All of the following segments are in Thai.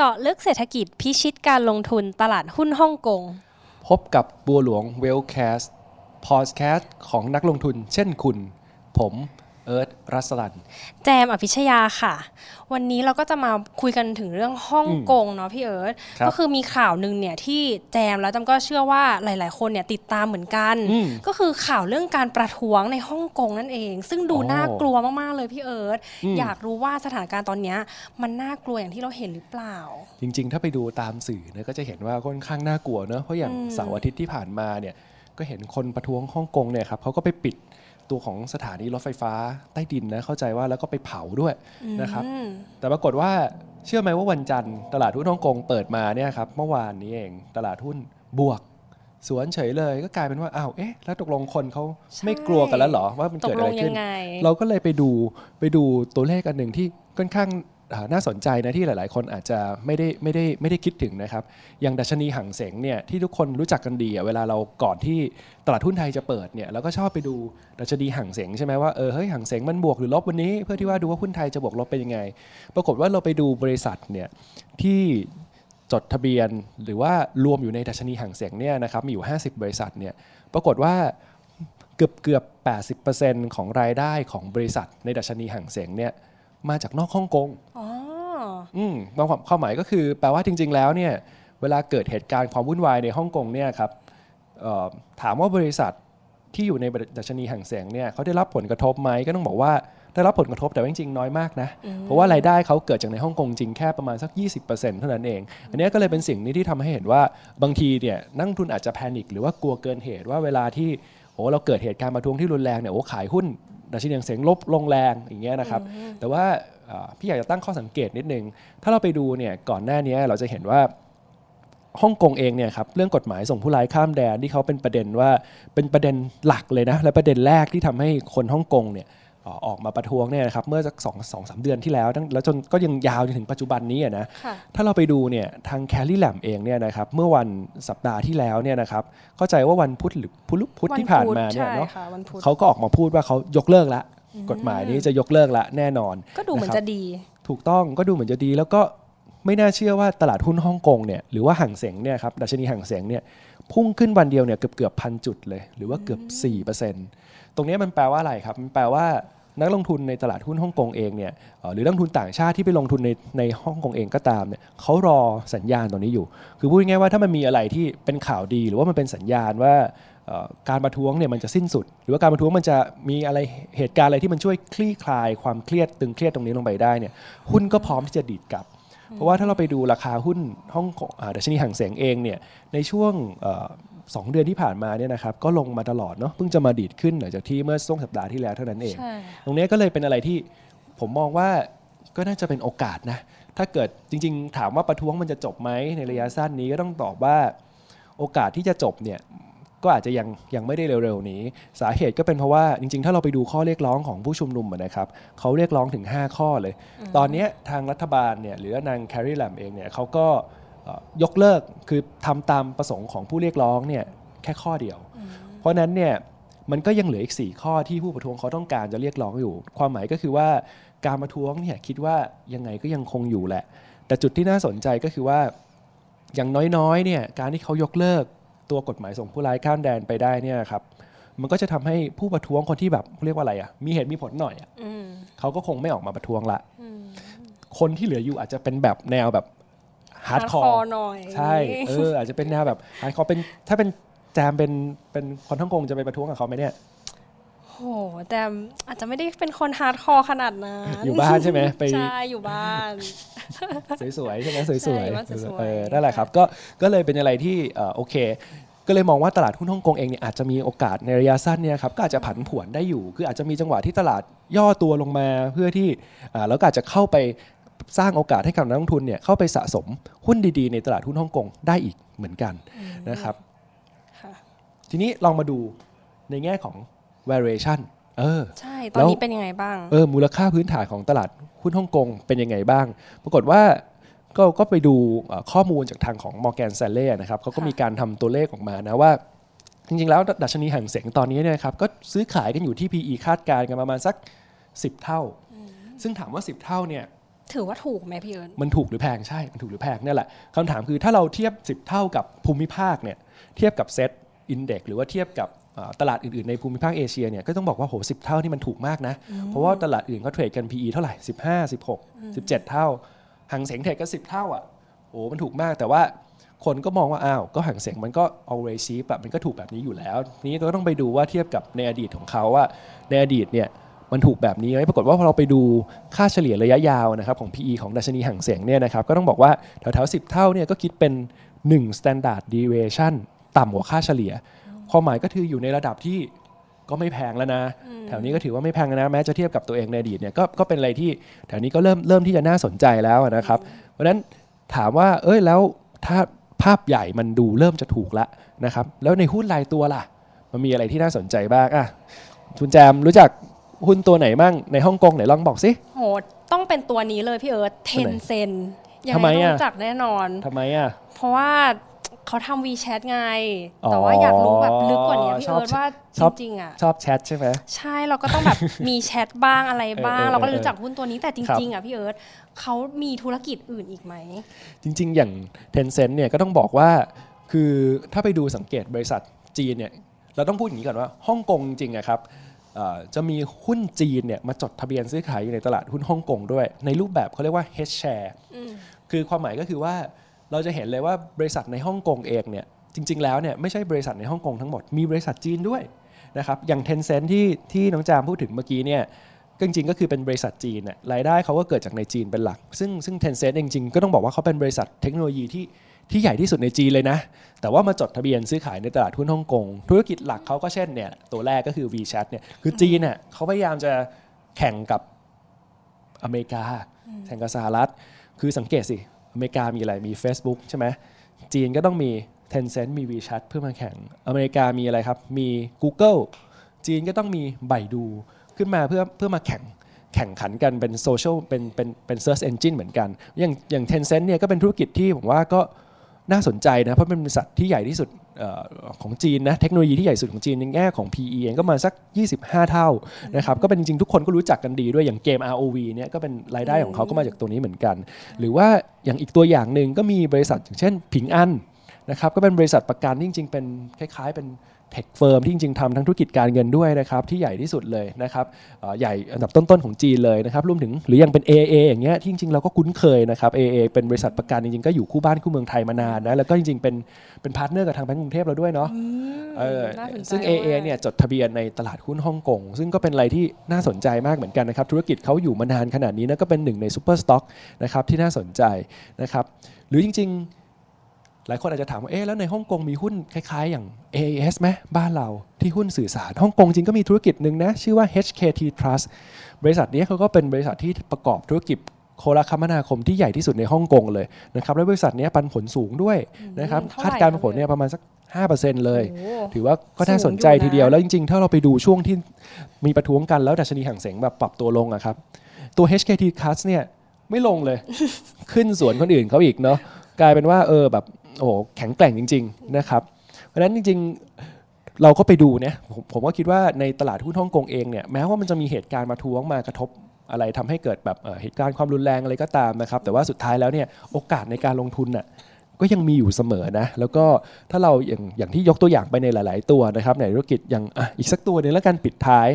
เจาะลึกเศรษฐกิจพิชิตการลงทุนตลาดหุ้นฮ่องกง พบกับบัวหลวง WealthCast พอดแคสต์ของนักลงทุนเช่นคุณ ผม เอิร์ธรัสลันแจมอภิชยาค่ะ วันนี้เราก็จะมาคุยกันถึงเรื่องฮ่องกงเนาะพี่เอิร์ธครับก็คือมีข่าวหนึ่งเนี่ยที่แจมแล้วแจมก็เชื่อว่าหลาย ๆ คนเนี่ยติดตามเหมือนกันอืมก็คือข่าวเรื่องการประท้วงในฮ่องกงนั่นเอง ซึ่งดูอ๋อน่ากลัวมาก ๆ เลยพี่เอิร์ธอืมอยากรู้ว่าสถานการณ์ตอนเนี้ยมันน่ากลัวอย่างที่เราเห็นหรือเปล่า จริง ๆ ถ้าไปดูตามสื่อเนี่ยก็จะเห็นว่าค่อนข้างน่ากลัวเนอะเพราะอย่างอืมเสาร์อาทิตย์ที่ผ่านมาเนี่ยก็เห็นคนประท้วงฮ่องกงเนี่ยครับเขาก็ไปปิด ตัวของสถานีรถไฟฟ้าใต้ดินนะเข้าใจว่าแล้วก็ไปเผาด้วยนะครับอืมแต่ปรากฏว่าเชื่อไหมว่าวันจันทร์ตลาดหุ้นฮ่องกงเปิดมาเนี่ยครับเมื่อวานนี้เองตลาดหุ้นบวกสวนเฉยเลยก็กลายเป็นว่าอ้าวเอ๊ะแล้วตกลงคนเขาใช่ไม่กลัวกันแล้วเหรอว่ามันตเกิกดลอะไรงยัขึ้นงไงเราก็เลยไปดูไปดูตัวเลขอันหนึ่งที่ค่อนข้างอ่า น่าสนใจนะที่หลาย ๆ คนอาจจะไม่ได้ไม่ได้ไม่ได้คิดถึงนะครับ อย่างดัชนีห่างเสงเนี่ยที่ทุกคนรู้จักกันดีเวลาเราก่อนที่ตลาดหุ้นไทยจะเปิดเนี่ยเราก็ชอบไปดูดัชนีห่างเสงใช่ไหมว่าเออเฮ้ยห่างเสงมันบวกหรือลบวันนี้ เพื่อที่ว่าดูว่าหุ้นไทยจะบวกลบเป็นยังไง ปรากฏว่าเราไปดูบริษัทเนี่ยที่จดทะเบียนหรือว่ารวมอยู่ในดัชนีห่างเสงเนี่ยนะครับมีอยู่ 50 บริษัทเนี่ยปรากฏว่าเกือบเกือบ 80%ของรายได้ของบริษัทในดัชนีห่างเสงเนี่ย มาจากนอกฮ่องกงอ๋ออืมบางความความหมายก็คือ แปลว่าจริง ๆ แล้วเนี่ยเวลาเกิดเหตุการณ์ความวุ่นวายในฮ่องกงเนี่ยครับเอ่อถามว่าบริษัทที่อยู่ในดัชนีห่างเสงเนี่ยเขาได้รับผลกระทบไหมก็ต้องบอกว่าได้รับผลกระทบแต่ว่าจริงๆน้อยมากนะ เพราะว่ารายได้เขาเกิดจากในฮ่องกงจริงแค่ประมาณสัก 20%เท่านั้นเอง อันเนี้ยก็เลยเป็นสิ่งนี้ที่ทำให้เห็นว่าบางทีเนี่ยนักลงทุนอาจจะแพนิคหรือว่ากลัวเกินเหตุว่าเวลาที่โอ้เราเกิดเหตุการณ์ประท้วงที่รุนแรงเนี่ยโอ้ขายหุ้น ดัชนีห่างเสงลบลงแรงอย่างเงี้ยนะครับ แต่ว่าเอ่อพี่อยากจะตั้งข้อสังเกตนิดนึง ถ้าเราไปดูเนี่ยก่อนหน้านี้เราจะเห็นว่าฮ่องกงเองเนี่ยครับเรื่องกฎหมายส่งผู้ร้ายข้ามแดนที่เขาเป็นประเด็นว่าเป็นประเด็นหลักเลยนะและประเด็นแรกที่ทำให้คนฮ่องกงเนี่ยเอ่อออกมาประท้วงเนี่ยนะครับเมื่อสักสองสองสามเดือนที่แล้วตั้งแล้วจนก็ยังยาวจนถึงปัจจุบันนี้อะนะค่ะถ้าเราไปดูเนี่ยทางแคลรี่แลมเองเนี่ยนะครับเมื่อวันสัปดาห์ที่แล้วเนี่ยนะครับเข้าใจว่าวันพุธหรือพุธพุธที่ผ่านมาเนี่ยใช่เนาะค่ะวันพุธเขาก็ออกมาพูดว่าเขายกเลิกละกฎหมายนี้จะยกเลิกละแน่นอน ก็ดูเหมือนนะครับจะดี ถูกต้องก็ดูเหมือนจะดีแล้วก็ไม่น่าเชื่อว่าตลาดหุ้นฮ่องกงเนี่ยหรือว่าห่างเสงเนี่ยครับดัชนีห่างเสงเนี่ยพุ่งขึ้นวันเดียวเนี่ยเกือบเกือบพันจุดเลย หรือว่าเกือบ 4%ตรงเนี้ยมันแปลว่าอะไรครับ มันแปลว่า นักลงทุนในตลาดหุ้นฮ่องกงเองเนี่ยหรือนักลงทุนต่างชาติที่ไปลงทุนในในฮ่องกงเองก็ตามเนี่ยเขารอสัญญาณตรงนี้อยู่ คือพูดง่ายๆว่าถ้ามันมีอะไรที่เป็นข่าวดีหรือว่ามันเป็นสัญญาณว่าการประท้วงเนี่ยมันจะสิ้นสุด หรือว่าการประท้วงมันจะมีอะไรเหตุการณ์อะไรที่มันช่วยคลี่คลายความเครียดตึงเครียดตรงนี้ลงไปได้เนี่ยหุ้นก็พร้อมที่จะดีดกลับ เพราะว่าถ้าเราไปดูราคาหุ้นฮ่องกงอ่าดัชนีห่างเสงเองเนี่ยในช่วง เอ่อสองเดือนที่ผ่านมาเนี่ยนะครับก็ลงมาตลอดเนาะเพิ่งจะมาดีดขึ้นหลังจากที่เมื่อช่วงสัปดาห์ที่แล้วเท่านั้นเองใช่ตรงเนี้ยก็เลยเป็นอะไรที่ผมมองว่าก็น่าจะเป็นโอกาสนะถ้าเกิดจริง ๆ ถามว่าประท้วงมันจะจบไหมในระยะสั้นนี้ก็ต้องตอบว่าโอกาสที่จะจบเนี่ยก็อาจจะยังยังไม่ได้เร็วๆนี้ สาเหตุก็เป็นเพราะว่าจริง ๆ ถ้าเราไปดูข้อเรียกร้องของผู้ชุมนุมอะนะครับเขาเรียกร้องถึง 5 ข้อเลย ตอนเนี้ยทางรัฐบาลเนี่ยหรือนางแคร์รีแลมเองเนี่ยเขาก็เอ่อ ยกเลิกคือทำตามประสงค์ของผู้เรียกร้องเนี่ยแค่ข้อเดียว เพราะฉะนั้นเนี่ยมันก็ยังเหลืออีก 4 ข้อที่ผู้ประท้วงเขาต้องการจะเรียกร้องอยู่ ความหมายก็คือว่าการประท้วงเนี่ยคิดว่ายังไงก็ยังคงอยู่แหละ แต่จุดที่น่าสนใจก็คือว่าอย่างน้อยๆเนี่ยการที่เขายกเลิกตัวกฎหมายส่งผู้ร้ายข้ามแดนไปได้เนี่ยครับมันก็จะทำให้ผู้ประท้วงคนที่แบบเรียกว่าอะไรอะมีเหตุมีผลหน่อยอะอืมเขาก็คงไม่ออกมาประท้วงละอืมคนที่เหลืออยู่อาจจะเป็นแบบแนวแบบ hardcore หน่อยใช่เอออาจจะเป็นแนวแบบ hardcore เป็นถ้าเป็นแจมเป็นเป็นคนฮ่องกงจะไปประท้วงกับเขาไหมเนี่ยโหแต่อาจจะไม่ได้เป็นคน hardcore ขนาดนั้นอยู่บ้านใช่ไหมไปใช่อยู่บ้านสวยๆใช่ไหมสวยใช่ว่าสวยๆเออนั่นแหละครับก็ก็เลยเป็นอะไรที่เอ่อโอเคก็เลยมองว่าตลาดหุ้นฮ่องกงเองเนี่ยอาจจะมีโอกาสในระยะสั้นเนี่ยครับก็อาจจะผันผวนได้อยู่ คืออาจจะมีจังหวะที่ตลาดย่อตัวลงมาเพื่อที่อ่าแล้วก็อาจจะเข้าไป สร้างโอกาสให้กับนักลงทุนเนี่ยเข้าไปสะสมหุ้นดีๆ ในตลาดหุ้นฮ่องกงได้อีกเหมือนกันนะครับค่ะทีนี้ลองมาดูในแง่ของ valuation เออใช่ ตอนนี้เป็นยังไงบ้าง เออ มูลค่าพื้นฐานของตลาดหุ้นฮ่องกงเป็นยังไงบ้าง ปรากฏว่าก็ก็ไปดูเอ่อข้อมูลจากทางของ Morgan Stanley นะครับเขาก็ค่ะมีการทำตัวเลขออกมานะว่า จริงๆ แล้วดัชนีห่างเสียงตอนนี้เนี่ยนะครับ ก็ซื้อขายกันอยู่ที่ PE คาดการณ์กันประมาณสัก 10 เท่า ซึ่งถามว่า 10 เท่าเนี่ย ถือว่าถูกไหมพี่เอิญมันถูกหรือแพงใช่ มันถูกหรือแพงเนี่ยแหละคำถามคือถ้าเราเทียบ 10 เท่ากับภูมิภาคเนี่ยเทียบกับเซตอินเด็กหรือว่าเทียบกับอ่าตลาดอื่นๆในภูมิภาคเอเชียเนี่ยก็ต้องบอกว่าโหสิเท่านี่มันถูกมากนะ เพราะว่าตลาดอื่นเขาเทรดกัน PE เท่าไหร่ 15 16 17 เท่าหังเสงเทรดกัน10 เท่าอะโอ้มันถูกมากแต่ว่าคนก็มองว่าอ้าวก็หังเสงมันก็ always cheap แบบมันก็ถูกแบบนี้อยู่แล้วทีนี้ก็ต้องไปดูว่าเทียบกับในอดีตของเขาว่าในอดีตเนี่ย มันถูกแบบนี้ไหมปรากฏว่าพอเราไปดูค่าเฉลี่ยระยะยาวนะครับของ PE ของดัชนีห่างเสียงเนี่ยนะครับก็ต้องบอกว่าแถวๆ10เท่าเนี่ยก็คิดเป็น 1 standard deviation ต่ำกว่าค่าเฉลี่ย ความหมายก็คืออยู่ในระดับที่ก็ไม่แพงแล้วนะ แถวนี้ก็ถือว่าไม่แพงนะแม้จะเทียบกับตัวเองในอดีตเนี่ยก็ก็เป็นอะไรที่แถวนี้ก็เริ่มเริ่มที่จะน่าสนใจแล้วนะครับ เพราะฉะนั้นถามว่าเอ้ยแล้วถ้าภาพใหญ่มันดูเริ่มจะถูกละนะครับแล้วในหุ้นรายตัวล่ะ มันมีอะไรที่น่าสนใจบ้างอะคุณแจมรู้จัก หุ้นตัวไหนมั่งในฮ่องกงไหนลองบอกสิโหต้องเป็นตัวนี้เลยพี่เอิร์ธเทนเซนยังทำไมไงอะต้องรู้จักแน่นอนทำไมอะเพราะว่าเขาทำ WeChat ไงอ๋อแต่ว่าอยากรู้แบบลึกกว่านี้พี่ชอบเอิร์ธว่าชอบจริงๆอะชอบแชทใช่ไหมใช่เราก็ต้องแบบมีแชทบ้างอะไรบ้างเออเออเราก็เลยรู้จักหุ้นตัวนี้แต่จครับริง ๆอะพี่เอิร์ธเขามีธุรกิจอื่นอีกไหม จริง ๆ อย่าง Tencent เนี่ยก็ต้องบอกว่าคือถ้าไปดูสังเกตบริษัทจีนเนี่ยเราต้องพูดอย่างนี้ก่อนว่าฮ่องกงจริงๆอะครับเอ่อ จะมีหุ้นจีนเนี่ยมาจดทะเบียนซื้อขายอยู่ในตลาดหุ้นฮ่องกงด้วย ในรูปแบบเขาเรียกว่า H share คือความหมายก็คือว่าเราจะเห็นเลยว่าบริษัทในฮ่องกงเองเนี่ยจริง ๆ แล้วเนี่ยไม่ใช่บริษัทในฮ่องกงทั้งหมดมีบริษัทจีนด้วยนะครับอย่าง Tencent ที่ที่น้องจามพูดถึงเมื่อกี้เนี่ยก็จริงๆก็คือเป็นบริษัทจีนน่ะรายได้เขาก็เกิดจากในจีนเป็นหลัก ซึ่งซึ่ง Tencent เองจริงๆก็ต้องบอกว่าเขาเป็นบริษัทเทคโนโลยีที่ ที่ใหญ่ที่สุดในจีนเลยนะ แต่ว่ามาจดทะเบียนซื้อขายในตลาดหุ้นฮ่องกง ธุรกิจหลักเขาก็เช่นเนี่ยตัวแรกก็คือ WeChat เนี่ยคือจีนเนี่ยเขาพยายามจะแข่งกับอเมริกา แข่งกับสหรัฐ คือสังเกตสิ อเมริกามีอะไรมี Facebook ใช่ไหมจีนก็ต้องมี Tencent มี WeChat เพื่อมาแข่งอเมริกามีอะไรครับมี Google จีนก็ต้องมีไบดูขึ้นมาเพื่อเพื่อมาแข่งแข่งขันกันเป็นโซเชียลเป็นเป็นเป็น search engine เหมือนกัน อย่างอย่าง Tencent เนี่ยก็เป็นธุรกิจที่ผมว่าก็ น่าสนใจนะเพราะเป็นบริษัทที่ใหญ่ที่สุดเอ่อของจีนนะเทคโนโลยีที่ใหญ่สุดของจีนในแง่ของ PE เองก็มาสัก 25 เท่านะครับก็เป็นจริงๆทุกคนก็รู้จักกันดีด้วยอย่างเกม ROV เนี่ยก็เป็นรายได้ของเขาก็มาจากตัวนี้เหมือนกัน หรือว่าอย่างอีกตัวอย่างหนึ่งก็มีบริษัทอย่างเช่นผิงอันนะครับก็เป็นบริษัทประกันที่จริง ๆ เป็นคล้าย ๆ เป็น เทคเฟิร์มที่จริงๆทำทั้งธุรกิจการเงินด้วยนะครับที่ใหญ่ที่สุดเลยนะครับเอ่อใหญ่อันดับต้นๆของจีนเลยนะครับรวมถึงหรือยังเป็น AA อย่างเงี้ยที่จริงๆเราก็คุ้นเคยนะครับ AA เป็นบริษัทประกันจริงๆก็อยู่คู่บ้านคู่เมืองไทยมานานนะแล้วก็จริงๆเป็นเป็น partner กับทางแบงก์กรุงเทพเราด้วยเนาะเออน่าสนใจซึ่งมาก AA เนี่ยจดทะเบียนในตลาดหุ้นฮ่องกงซึ่งก็เป็นอะไรที่น่าสนใจมากเหมือนกันนะครับธุรกิจเขาอยู่มานานขนาดนี้นะก็เป็นหนึ่งใน super stock นะครับที่น่าสนใจนะครับหรือจริง ๆ หลายคนอาจจะถามว่าเอ๊ะแล้วในฮ่องกงมีหุ้นคล้ายๆ อย่าง AAS ไหมบ้านเราที่หุ้นสื่อสารฮ่องกงจริงก็มีธุรกิจหนึ่งนะ ชื่อว่า HKT Trust บริษัทนี้เขาก็เป็นบริษัทที่ประกอบธุรกิจโคลคมนาคมที่ใหญ่ที่สุดในฮ่องกงเลยนะครับและบริษัทนี้ปันผลสูงด้วยนะครับเท่าไหร่คาดการณ์ครับผลเนี่ยประมาณสัก 5%เลยโอ้ถือว่าก็น่าสนใจสูงอยู่นะทีเดียวแล้วจริงๆ ถ้าเราไปดูช่วงที่มีประท้วงกันแล้วดัชนีห่างเสียงแบบปรับตัวลงอะครับตัว HKT Cast เนี่ยไม่ลงเลย ขึ้นสวนคนอื่นเขาอีกเนาะกลายเป็นว่าเออแบบ โอ้โหแข็งแกร่งจริง ๆ นะครับ เพราะฉะนั้นจริง ๆ เราก็ไปดูเนี่ยผมผมก็คิดว่าในตลาดหุ้นฮ่องกงเองเนี่ยแม้ว่ามันจะมีเหตุการณ์มาท้วงมากระทบอะไรทำให้เกิดแบบเอ่อเหตุการณ์ความรุนแรงอะไรก็ตามนะครับ แต่ว่าสุดท้ายแล้วเนี่ยโอกาสในการลงทุนน่ะก็ยังมีอยู่เสมอนะ แล้วก็ถ้าเราอย่างอย่างที่ยกตัวอย่างไปในหลาย ๆ ตัวนะครับในธุรกิจอย่างอะอีกสักตัวหนึงแล้วกันปิดท้าย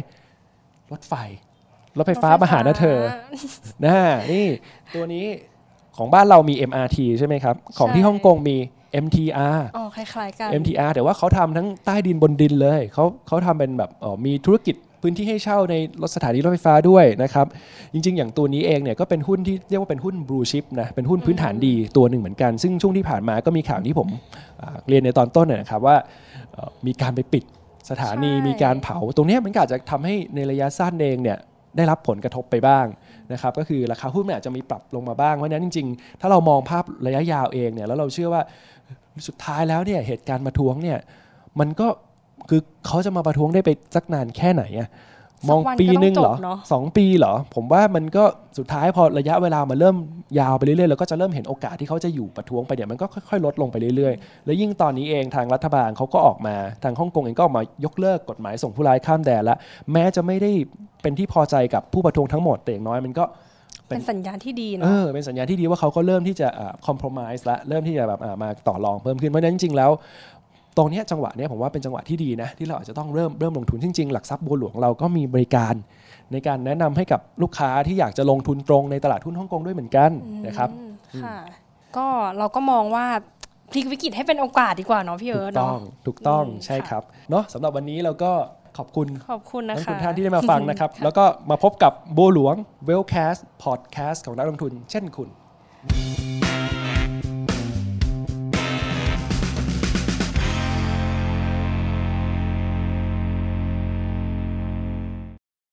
รถไฟรถไฟฟ้ามาหานะเธอนะนี่ตัวนี้ ของบ้านเรามี MRT ใช่ไหมครับ ของที่ใช่ฮ่องกงมี MTR อ๋อคล้ายๆกัน MTR แต่ว่าเขาทำทั้งใต้ดินบนดินเลยเขาเขาทำเป็นแบบเอ่อมีธุรกิจพื้นที่ให้เช่าในรถสถานีรถไฟฟ้าด้วยนะครับ จริง ๆ อย่างตัวนี้เองเนี่ยก็เป็นหุ้นที่เรียกว่าเป็นหุ้นบลูชิพนะเป็นหุ้นพื้นฐานดีตัวหนึ่งเหมือนกัน ซึ่งช่วงที่ผ่านมาก็มีข่าวที่ผมอ่าเรียนในตอนต้นเนี่ยนะครับว่าเอ่อมีการไปปิดสถานีใช่มีการเผาตรงเนี้ยมันก็อาจจะทำให้ในระยะสั้นเองเนี่ย ได้รับผลกระทบไปบ้างนะครับก็คือราคาหุ้นมันอาจจะมีปรับลงมาบ้างเพราะนั้นจริง ๆ ถ้าเรามองภาพระยะยาวเองเนี่ยแล้วเราเชื่อว่าสุดท้ายแล้วเนี่ยเหตุการณ์มาท้วงเนี่ยมันก็คือเขาจะมาประท้วงได้ไปสักนานแค่ไหนอะ มองสักวันปีนึงเหรอก็ต้องจบเนอะสองปีเหรอ ผมว่ามันก็สุดท้ายพอระยะเวลามันเริ่มยาวไปเรื่อยๆเราก็จะเริ่มเห็นโอกาสที่เขาจะอยู่ประท้วงไปเนี่ยมันก็ค่อยๆ ลดลงไปเรื่อยๆ แล้วยิ่งตอนนี้เองทางรัฐบาลเขาก็ออกมาทางฮ่องกงเองก็ออกมายกเลิกกฎหมายส่งผู้ร้ายข้ามแดนแล้วแม้จะไม่ได้เป็นที่พอใจกับผู้ประท้วงทั้งหมดแต่อย่างน้อยมันก็เป็นสัญญาณที่ดีเอเนาะอเป็นสัญญาณที่ดีว่าเขาก็เริ่มที่จะคอม p r o m i s e ละเริ่มที่จะแบบอ่ามาต่อรองเพิ่มขึ้นเพราะฉะนั้นจริงๆแล้ว ตรงเนี้ยจังหวะเนี้ยผมว่าเป็นจังหวะที่ดีนะที่เราอาจจะต้องเริ่มเริ่มลงทุนจริงๆ หลักทรัพย์บัวหลวงเราก็มีบริการ ในการแนะนำให้กับลูกค้าที่อยากจะลงทุนตรงในตลาดหุ้นฮ่องกงด้วยเหมือนกันนะครับอืมค่ะก็เราก็มองว่าพลิกวิกฤตให้เป็นโอกาสดีกว่าเนาะพี่ถูเอิร์กธต้อเนาะงถูกต้องอืมใช่ค่ะครับเนาะสำหรับวันนี้เราก็ขอบคุณขอบคุณนะนักลงคะทุนท่านที่ได้มาฟังนะครับ แล้วก็มาพบกับบัวหลวง Wellcast Podcast ของนักลงทุนเช่นคุณ